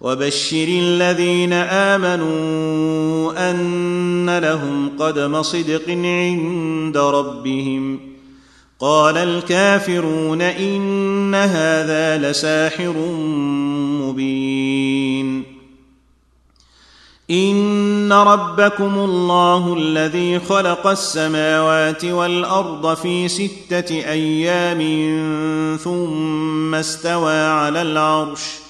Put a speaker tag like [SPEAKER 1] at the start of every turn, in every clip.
[SPEAKER 1] وبشر الذين آمنوا أن لهم قدم صدق عند ربهم. قال الكافرون إن هذا لساحر مبين. إن ربكم الله الذي خلق السماوات والأرض في ستة أيام ثم استوى على العرش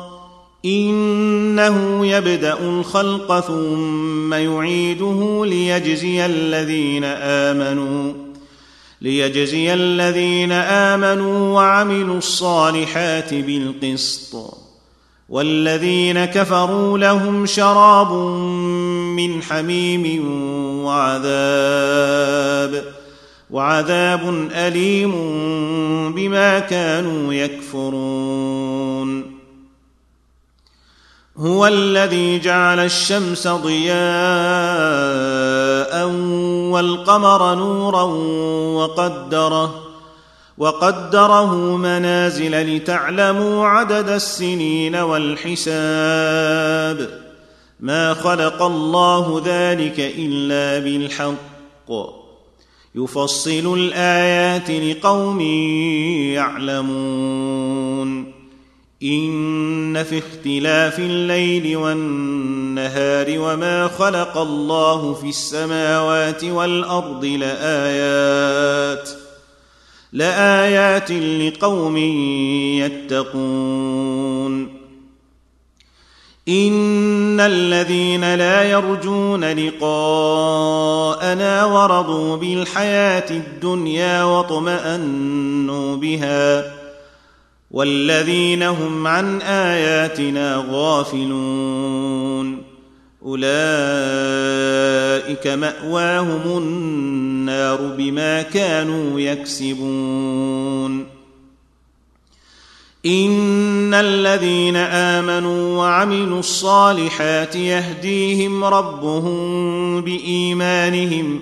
[SPEAKER 1] إنه يبدأ الخلق ثم يعيده ليجزي الذين آمنوا ليجزي الذين آمنوا وعملوا الصالحات بالقسط. والذين كفروا لهم شراب من حميم وعذاب وعذاب أليم بما كانوا يكفرون. هو الذي جعل الشمس ضياء والقمر نورا وقدره وقدره منازل لتعلموا عدد السنين والحساب. ما خلق الله ذلك إلا بالحق. يفصل الآيات لقوم يعلمون. إن في اختلاف الليل والنهار وما خلق الله في السماوات والأرض لآيات لآيات لقوم يتقون. إن الذين لا يرجون لقاءنا ورضوا بالحياة الدنيا واطمأنوا بها. والذين هم عن آياتنا غافلون. أولئك مأواهم النار بما كانوا يكسبون. إن الذين آمنوا وعملوا الصالحات يهديهم ربهم بإيمانهم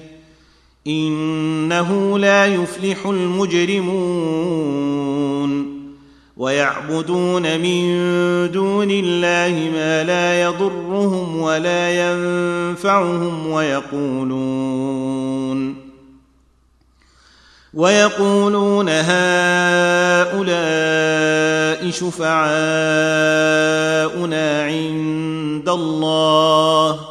[SPEAKER 1] إنه لا يفلح المجرمون ويعبدون من دون الله ما لا يضرهم ولا ينفعهم ويقولون ويقولون هؤلاء شفعاؤنا عند الله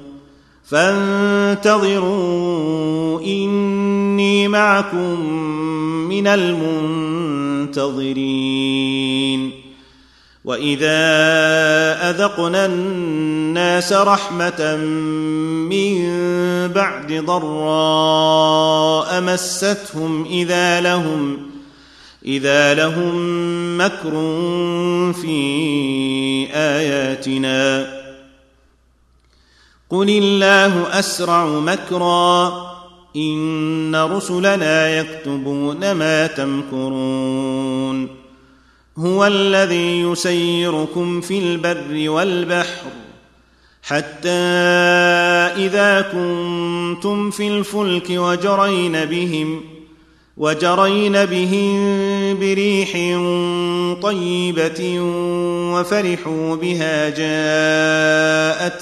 [SPEAKER 1] فانتظروا إني معكم من المنتظرين. وإذا أذقنا الناس رحمة من بعد ضراء مستهم إذا لهم إذا لهم مكر في آياتنا. قل الله اسرع مكرا ان رسلنا يكتبون ما تمكرون هو الذي يسيركم في البر والبحر حتى اذا كنتم في الفلك وجرين بهم وجرين بهم بريح طيبه وفرحوا بها جاءتها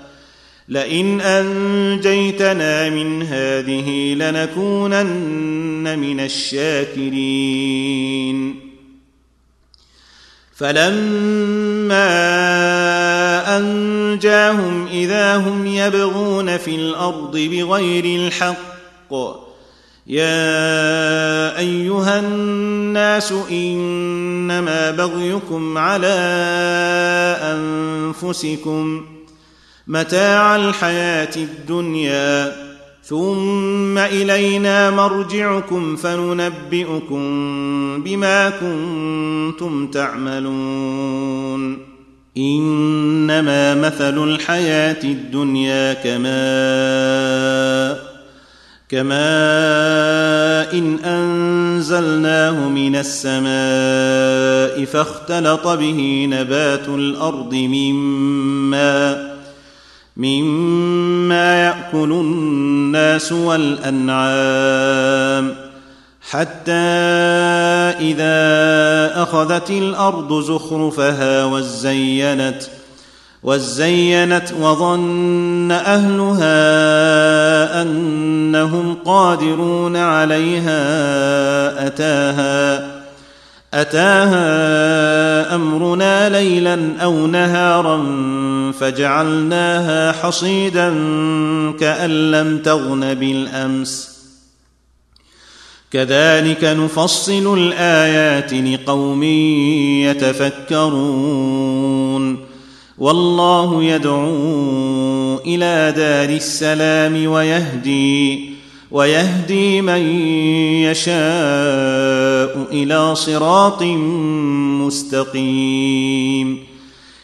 [SPEAKER 1] لئن أنجيتنا من هذه لنكونن من الشاكرين. فلما أنجاهم إذا هم يبغون في الأرض بغير الحق يا أيها الناس إنما بغيكم على أنفسكم متاع الحياة الدنيا. ثم إلينا مرجعكم فننبئكم بما كنتم تعملون. إنما مثل الحياة الدنيا كماء كماء إن أنزلناه من السماء فاختلط به نبات الأرض مما مما يأكل الناس والأنعام حتى إذا أخذت الأرض زخرفها وزينت وزينت وظن أهلها أنهم قادرون عليها اتاها أتاها أمرنا ليلا أو نهارا فجعلناها حصيدا كأن لم تغن بالأمس. كذلك نفصل الآيات لقوم يتفكرون. والله يدعو إلى دار السلام ويهدي ويهدي من يشاء إلى صراط مستقيم.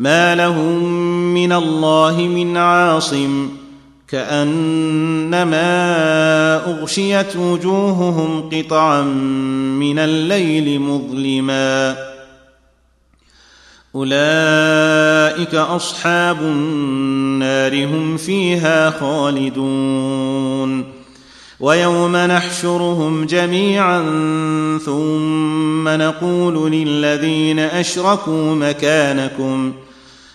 [SPEAKER 1] ما لهم من الله من عاصم كأنما أغشيت وجوههم قطعا من الليل مظلما أولئك أصحاب النار هم فيها خالدون ويوم نحشرهم جميعا ثم نقول للذين أشركوا مكانكم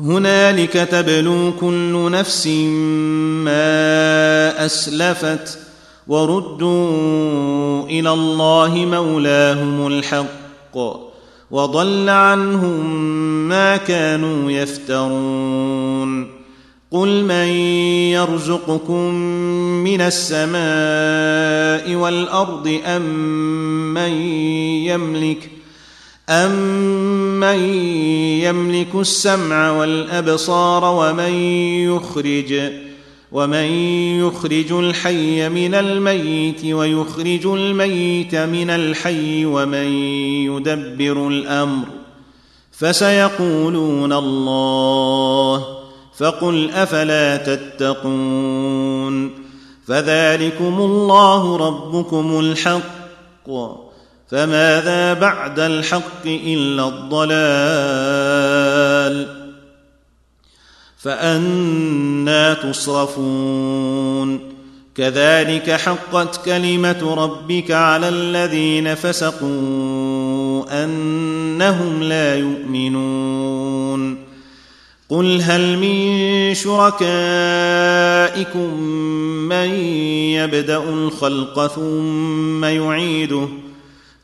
[SPEAKER 1] هنالك تبلو كل نفس ما أسلفت وردوا إلى الله مولاهم الحق وضل عنهم ما كانوا يفترون. قل من يرزقكم من السماء والأرض أم من يملك امن يملك السمع والابصار ومن يخرج ومن يخرج الحي من الميت ويخرج الميت من الحي ومن يدبر الامر فسيقولون الله فقل افلا تتقون فذلكم الله ربكم الحق فماذا بعد الحق إلا الضلال؟ فأنا تصرفون. كذلك حقت كلمة ربك على الذين فسقوا أنهم لا يؤمنون. قل هل من شركائكم من يبدأ الخلق ثم يعيده؟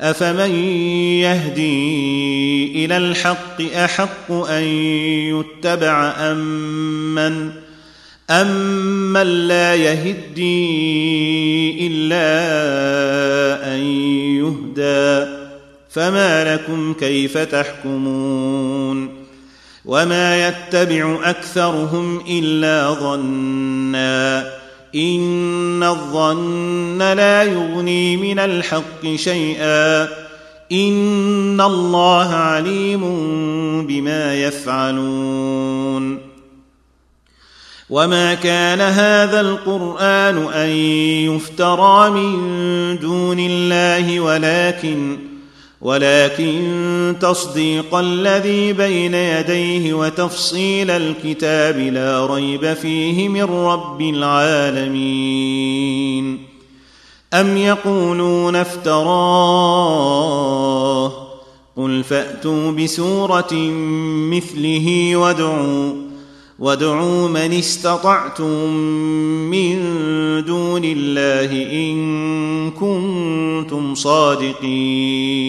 [SPEAKER 1] افمن يهدي إلى الحق احق ان يتبع امن امن لا يهدي الا ان يهدى؟ فما لكم كيف تحكمون؟ وما يتبع اكثرهم الا ظنّا ان الظن لا يغني من الحق شيئا. ان الله عليم بما يفعلون. وما كان هذا القران ان يفترى من دون الله ولكن ولكن تصديق الذي بين يديه وتفصيل الكتاب لا ريب فيه من رب العالمين. أم يقولون افتراه؟ قل فأتوا بسورة مثله وادعوا وادعوا من استطعتم من دون الله ان كنتم صادقين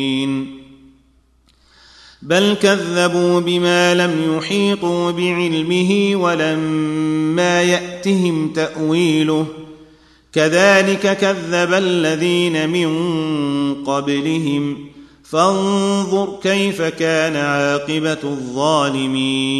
[SPEAKER 1] بل كذبوا بما لم يحيطوا بعلمه ولما ياتهم تاويله كذلك كذب الذين من قبلهم فانظر كيف كان عاقبه الظالمين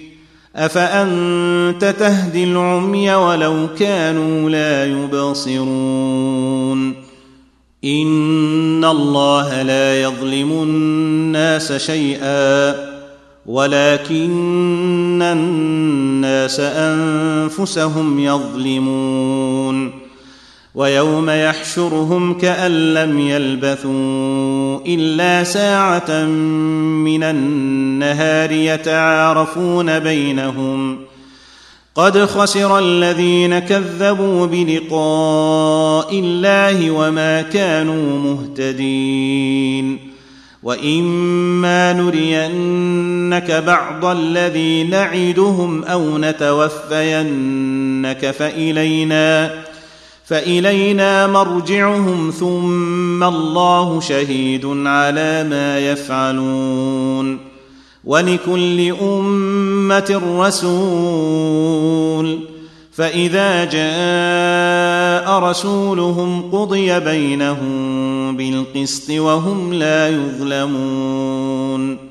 [SPEAKER 1] افانت تهدي العمي ولو كانوا لا يبصرون ان الله لا يظلم الناس شيئا ولكن الناس انفسهم يظلمون ويوم يحشرهم كأن لم يلبثوا إلا ساعة من النهار يتعارفون بينهم. قد خسر الذين كذبوا بلقاء الله وما كانوا مهتدين. وإما نرينك بعض الذي نعدهم أو نتوفينك فإلينا فإلينا مرجعهم ثم الله شهيد على ما يفعلون ولكل أمة رسول فإذا جاء رسولهم قضي بينهم بالقسط وهم لا يظلمون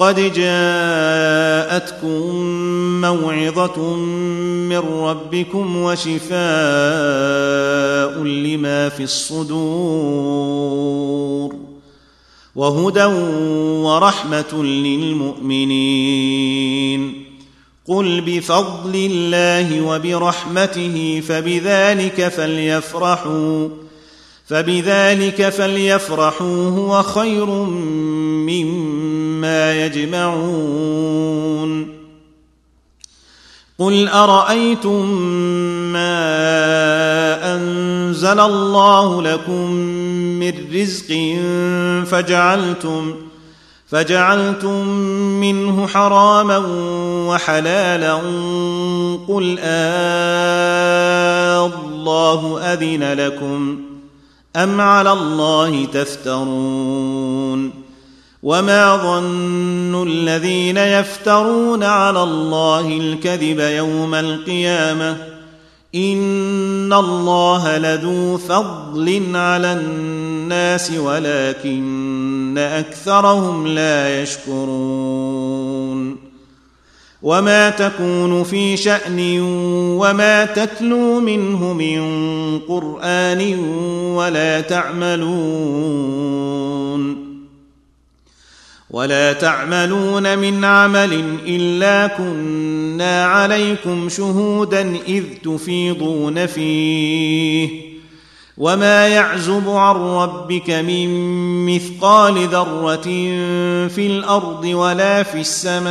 [SPEAKER 1] قد جاءتكم موعظة من ربكم وشفاء لما في الصدور وهدى ورحمة للمؤمنين. قل بفضل الله وبرحمته فبذلك فليفرحوا فبذلك فليفرحوا هو خير مما يجمعون. قل أرأيتم ما أنزل الله لكم من رزق فجعلتم فجعلتم منه حراما وحلالا. قل آه الله أذن لكم أم على الله تفترون. وما ظن الذين يفترون على الله الكذب يوم القيامه ان الله لذو فضل على الناس ولكن اكثرهم لا يشكرون وما تكون في شان وما تتلو منه من قران ولا تعملون ولا تعملون من عمل إلا كنا عليكم شهودا إذ تفيضون فيه. وما يعزب عن ربك من مثقال ذرة في الأرض ولا في السماء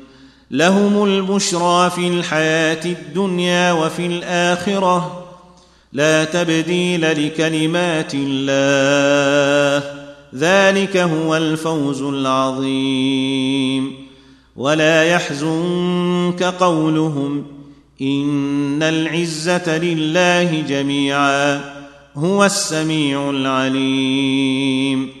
[SPEAKER 1] لهم البشرى في الحياة الدنيا وفي الآخرة. لا تبديل لكلمات الله. ذلك هو الفوز العظيم. ولا يحزنك قولهم. إن العزة لله جميعا. هو السميع العليم.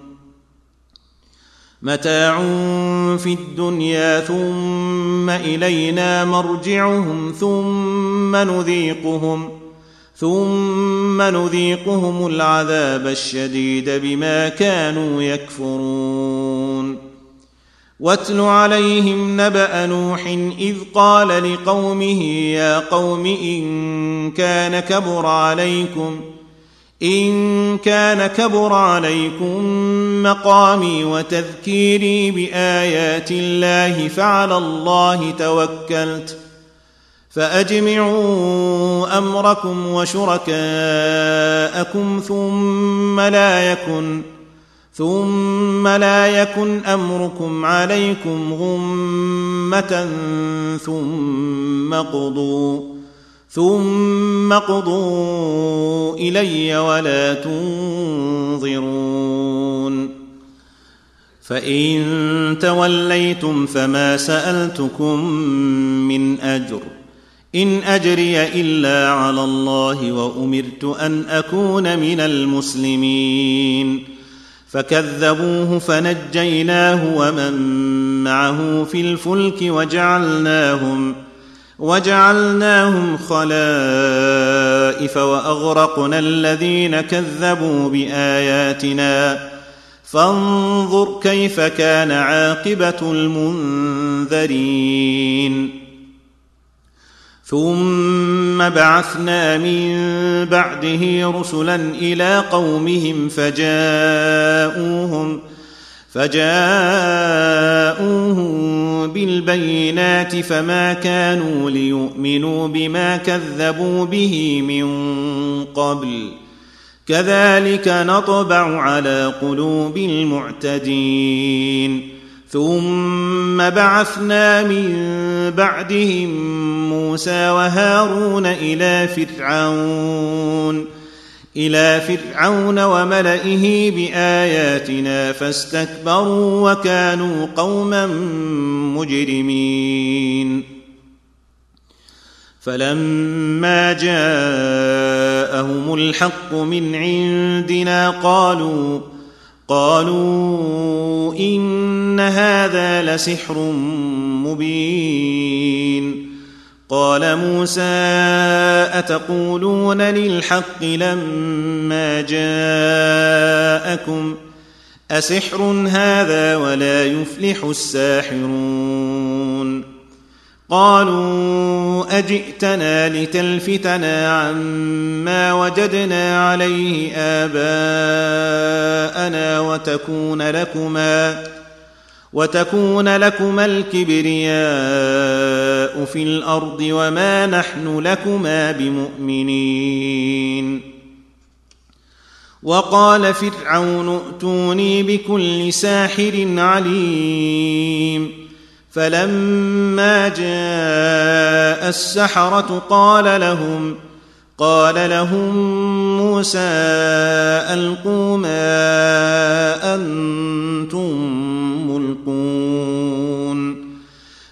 [SPEAKER 1] متاع في الدنيا ثم إلينا مرجعهم ثم نذيقهم ثم نذيقهم العذاب الشديد بما كانوا يكفرون. واتل عليهم نبأ نوح إذ قال لقومه يا قوم إن كان كبر عليكم إن كان كبر عليكم مقامي وتذكيري بآيات الله فعلى الله توكلت فأجمعوا أمركم وشركاءكم ثم لا يكن ثم لا يكن أمركم عليكم غمة ثم قضوا ثم قضوا إلي ولا تنظرون. فإن توليتم فما سألتكم من أجر. إن أجري إلا على الله وأمرت أن أكون من المسلمين. فكذبوه فنجيناه ومن معه في الفلك وجعلناهم وجعلناهم خلائف وأغرقنا الذين كذبوا بآياتنا. فانظر كيف كان عاقبة المنذرين. ثم بعثنا من بعده رسلا إلى قومهم فجاءوهم فجاءوهم بالبينات فما كانوا ليؤمنوا بما كذبوا به من قبل. كذلك نطبع على قلوب المعتدين. ثم بعثنا من بعدهم موسى وهارون إلى فرعون. إلى فرعون وملئه بآياتنا فاستكبروا وكانوا قوما مجرمين. فلما جاءهم الحق من عندنا قالوا قالوا إن هذا لسحر مبين. قال موسى أتقولون للحق لما جاءكم؟ أسحر هذا ولا يفلح الساحرون. قالوا أجئتنا لتلفتنا عما وجدنا عليه آباءنا وتكون لكما؟ وتكون لكما الكبرياء في الأرض وما نحن لكما بمؤمنين. وقال فرعون ائتوني بكل ساحر عليم. فلما جاء السحرة قال لهم قال لهم موسى ألقوا ما أنتم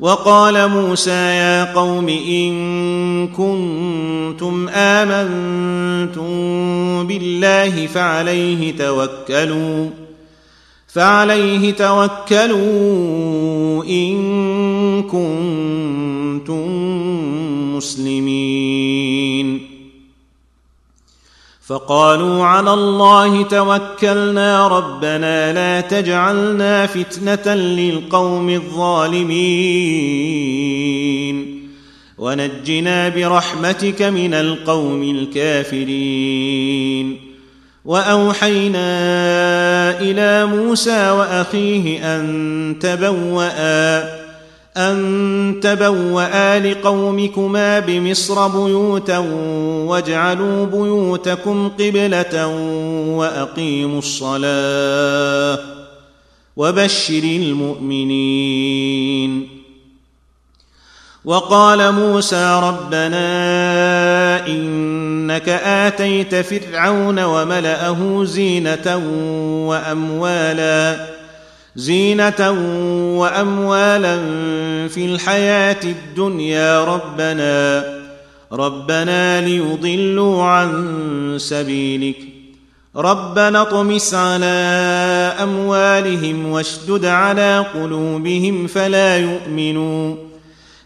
[SPEAKER 1] وقال موسى يا قوم إن كنتم آمنتم بالله فعليه توكلوا فعليه توكلوا إن كنتم مسلمين. فقالوا على الله توكلنا ربنا لا تجعلنا فتنة للقوم الظالمين. ونجنا برحمتك من القوم الكافرين. وأوحينا إلى موسى وأخيه أن تبوأ. أن تبوأ لقومكما بمصر بيوتا واجعلوا بيوتكم قبلة وأقيموا الصلاة وبشر المؤمنين. وقال موسى ربنا إنك آتيت فرعون وملأه زينة وأموالا زينة وأموالا في الحياة الدنيا ربنا ربنا ليضلوا عن سبيلك. ربنا اطمس على أموالهم واشدد على قلوبهم فلا يؤمنوا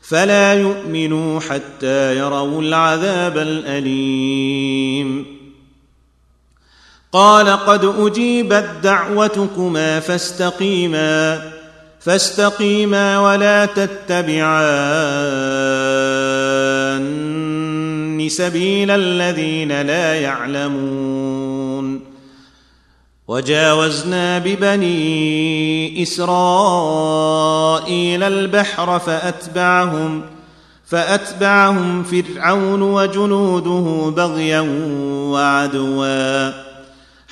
[SPEAKER 1] فلا يؤمنوا حتى يروا العذاب الأليم. قال قد أجيبت دعوتكما فاستقيما فاستقيما ولا تتبعان سبيل الذين لا يعلمون. وجاوزنا ببني إسرائيل البحر فأتبعهم فأتبعهم فرعون وجنوده بغيا وعدوا.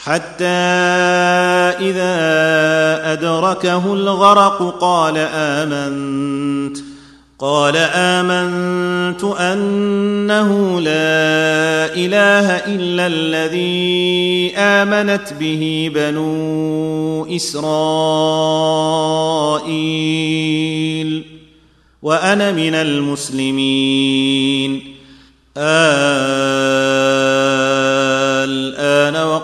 [SPEAKER 1] حتى إذا أدركه الغرق قال آمنت. قال آمنت أنه لا إله إلا الذي آمنت به بنو إسرائيل وأنا من المسلمين. الان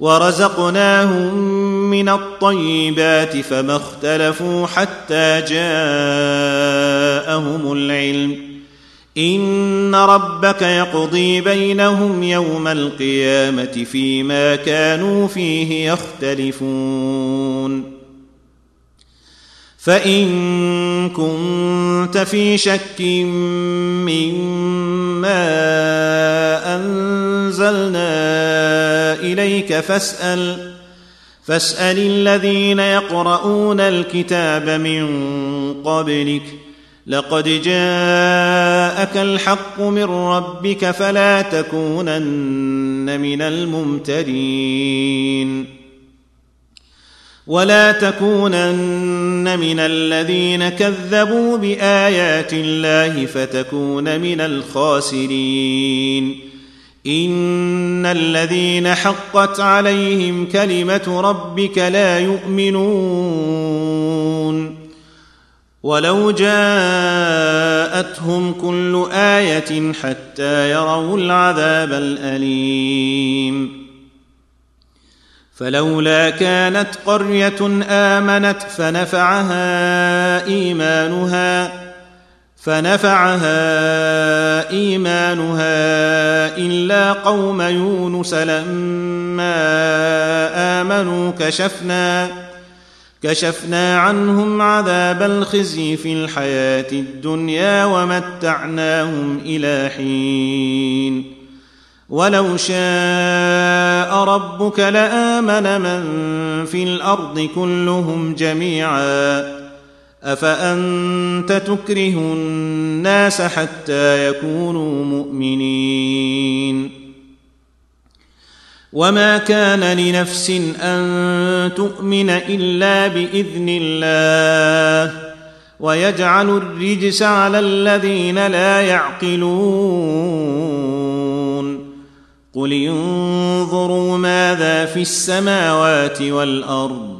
[SPEAKER 1] ورزقناهم من الطيبات فما اختلفوا حتى جاءهم العلم. إن ربك يقضي بينهم يوم القيامة فيما كانوا فيه يختلفون. فإن كنت في شك مما انزلنا إليك فاسأل فاسأل الذين يقرؤون الكتاب من قبلك. لقد جاءك الحق من ربك فلا تكونن من الممترين. ولا تكونن من الذين كذبوا بآيات الله فتكون من الخاسرين. ان الذين حقت عليهم كلمه ربك لا يؤمنون ولو جاءتهم كل إيه حتى يروا العذاب الاليم فلولا كانت قريه امنت فنفعها ايمانها فنفعها إيمانها إلا قوم يونس لما آمنوا كشفنا كشفنا عنهم عذاب الخزي في الحياة الدنيا ومتعناهم إلى حين. ولو شاء ربك لآمن من في الأرض كلهم جميعا. أفأنت تكره الناس حتى يكونوا مؤمنين؟ وما كان لنفس أن تؤمن إلا بإذن الله ويجعل الرجس على الذين لا يعقلون. قل انظروا ماذا في السماوات والأرض.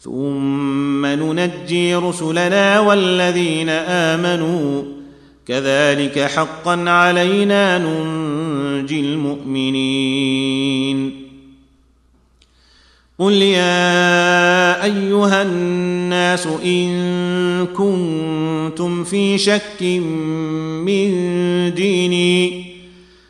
[SPEAKER 1] ثم ننجي رسلنا والذين امنوا كذلك حقا علينا ننجي المؤمنين قل يا ايها الناس ان كنتم في شك من ديني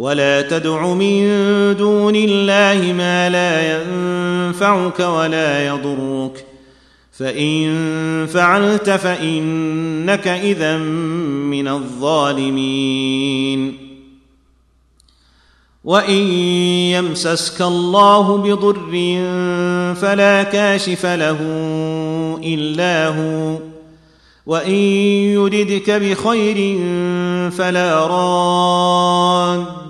[SPEAKER 1] ولا تدع من دون الله ما لا ينفعك ولا يضرك. فإن فعلت فإنك إذا من الظالمين. وإن يمسسك الله بضر فلا كاشف له إلا هو. وإن يردك بخير فلا راد.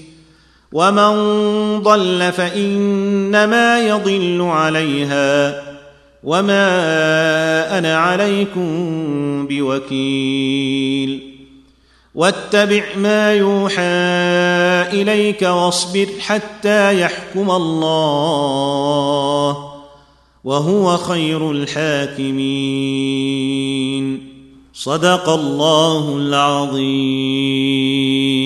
[SPEAKER 1] ومن ضل فانما يضل عليها وما أنا عليكم بوكيل واتبع ما يوحى اليك واصبر حتى يحكم الله وهو خير الحاكمين صدق الله العظيم